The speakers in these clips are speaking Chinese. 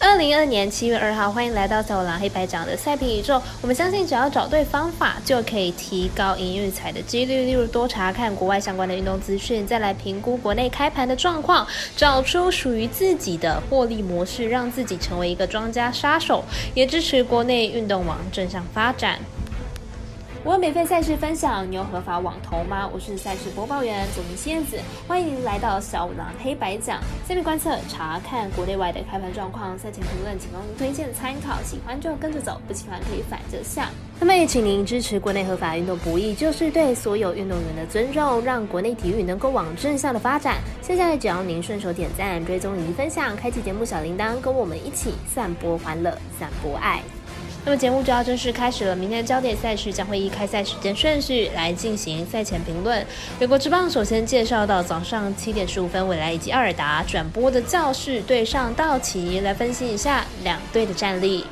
二零二年七月二号，欢迎来到小五郎黑白奖的赛评宇宙。我们相信，只要找对方法，就可以提高赢运彩的几率。例如，多查看国外相关的运动资讯，再来评估国内开盘的状况，找出属于自己的获利模式，让自己成为一个庄家杀手，也支持国内运动网正向发展。我有免费赛事分享，你有合法网投吗？我是赛事播报员左明仙子，欢迎来到小五郎黑白讲。下面观测查看国内外的开盘状况，赛前评论仅供推荐参考，喜欢就跟着走，不喜欢可以反着下。那么也请您支持国内合法运动不易，就是对所有运动员的尊重，让国内体育能够往正向的发展。现在只要您顺手点赞、追踪以及分享，开启节目小铃铛，跟我们一起散播欢乐，散播爱。那么节目就要正式开始了，明天的焦点赛事将会依开赛时间顺序来进行赛前评论。美国之棒首先介绍到早上七点十五分，未来以及阿尔达转播的教室对上道奇，来分析一下两队的战力。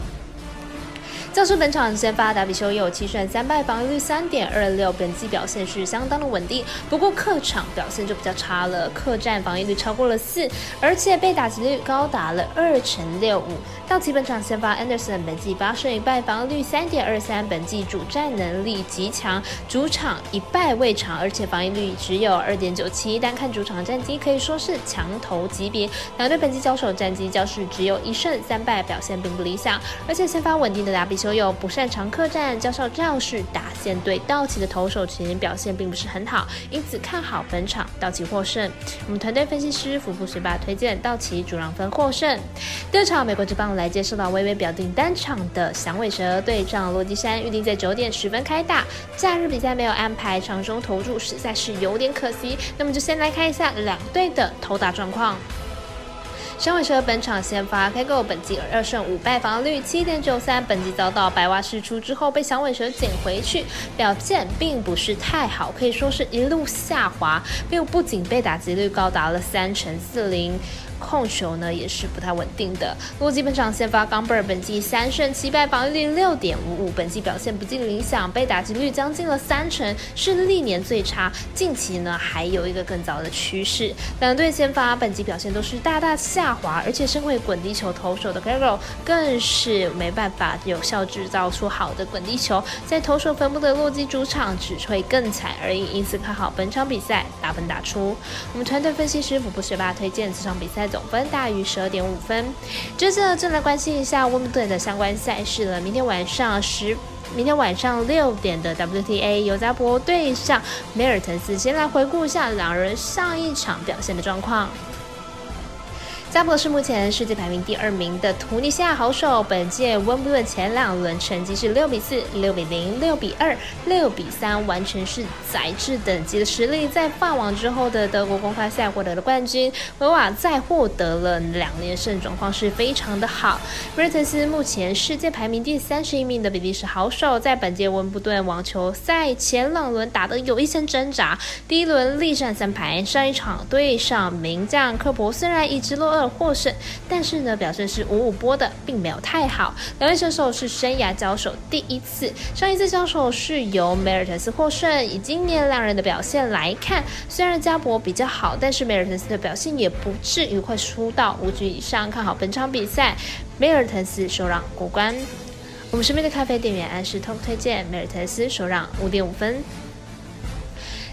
教授本场先发达比修有七胜三败，防御率三点二六，本季表现是相当的稳定。不过客场表现就比较差了，客战防御率超过了四，而且被打击率高达了二乘六五。道奇本场先发 Anderson，本季八胜一败，防御率三点二三，本季主战能力极强，主场一败未尝，而且防御率只有二点九七。单看主场战绩可以说是强头级别。两队本季交手战绩，交是只有一胜三败，表现并不理想。而且先发稳定的达比修。所有不擅长客战，教授教士打线对道奇的投手群表现并不是很好，因此看好本场道奇获胜。我们团队分析师福布学霸推荐道奇主让分获胜。第二场美国职棒来接受到微微表定单场的响尾蛇对战落基山，预定在九点十分开打。假日比赛没有安排场中投注，实在是有点可惜。那么就先来看一下两队的投打状况。响尾蛇本场先发开够，本季二胜五败，防率七点九三。本季遭到白袜试出之后，被响尾蛇捡回去，表现并不是太好，可以说是一路下滑，并不仅被打击率高达了三成四零。控球呢也是不太稳定的。洛基本场先发冈贝尔，本季三胜七败，防御率六点五五，本季表现不尽理想，被打击率将近了三成，是历年最差。近期呢还有一个更早的趋势。两队先发本季表现都是大大下滑，而且身为滚地球投手的 g a r o 更是没办法有效制造出好的滚地球，在投手分布的洛基主场只会更惨而已。因此看好本场比赛打分打出。我们团队分析师傅不学霸推荐这场比赛。总分大于十二点五分。接着就来关心一下温布顿的相关赛事了。明天晚上十，明天晚上六点的 WTA 尤加波对上梅尔滕斯。先来回顾一下两人上一场表现的状况。加博是目前世界排名第二名的图尼西亚好手，本届温布顿前两轮成绩是六比四、六比零、六比二、六比三，完全是宰制等级的实力。在法网之后的德国公开赛获得了冠军，维瓦再获得了两连胜，状况是非常的好。布瑞特斯目前世界排名第三十一名的比利时好手，在本届温布顿网球赛前两轮打得有一些挣扎，第一轮力战三盘，上一场对上名将科博，虽然一直落二。获胜，但是呢，表现是五五波的，并没有太好。两位选手是生涯交手第一次，上一次交手是由梅尔特斯获胜。以今年两人的表现来看，虽然加博比较好，但是梅尔特斯的表现也不至于会输到五局以上。看好本场比赛，梅尔特斯首让过关。我们身边的咖啡店员安石通推荐梅尔特斯首让五点五分。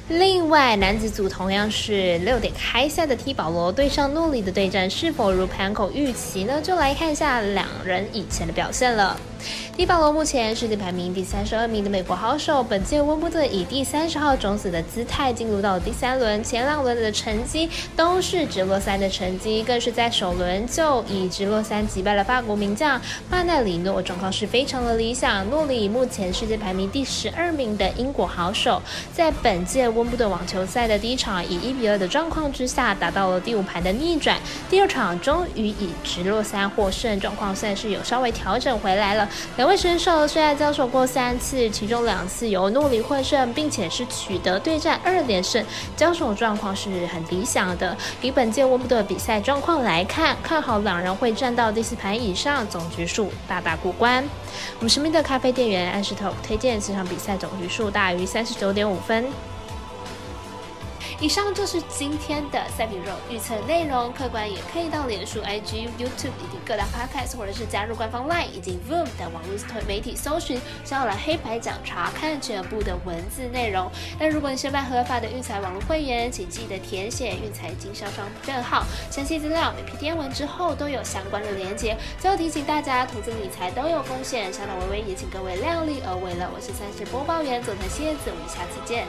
另外，男子组同样是六点开赛的 T 保罗对上诺里的对战，是否如盘口预期呢？就来看一下两人以前的表现了。迪保罗目前世界排名第三十二名的美国好手，本届温布顿以第三十号种子的姿态进入到第三轮，前两轮的成绩都是直落三的成绩，更是在首轮就以直落三击败了法国名将曼奈里诺，状况是非常的理想。诺里目前世界排名第十二名的英国好手，在本届温布顿网球赛的第一场以一比二的状况之下，达到了第五盘的逆转，第二场终于以直落三获胜，状况算是有稍微调整回来了。两位选手虽然交手过三次，其中两次由诺里获胜，并且是取得对战二连胜，交手状况是很理想的。以本届温布顿比赛状况来看，看好两人会站到第四盘以上，总局数大大过关。我们身边的咖啡店员安石头推荐这场比赛总局数大于三十九点五分。以上就是今天的赛品肉预测内容，客观也可以到脸书、IG、YouTube 以及各大 Podcast，或者是加入官方 LINE 以及 Voom 等网络媒体搜寻“小来黑白奖”查看全部的文字内容。那如果你是办合法的运彩网络会员，请记得填写运彩经销商证号，详细资料每篇天文之后都有相关的连接。最后提醒大家，投资理财都有风险，小岛微微也请各位量力而为了。我是三十播报员佐藤蝎子，我们下次见。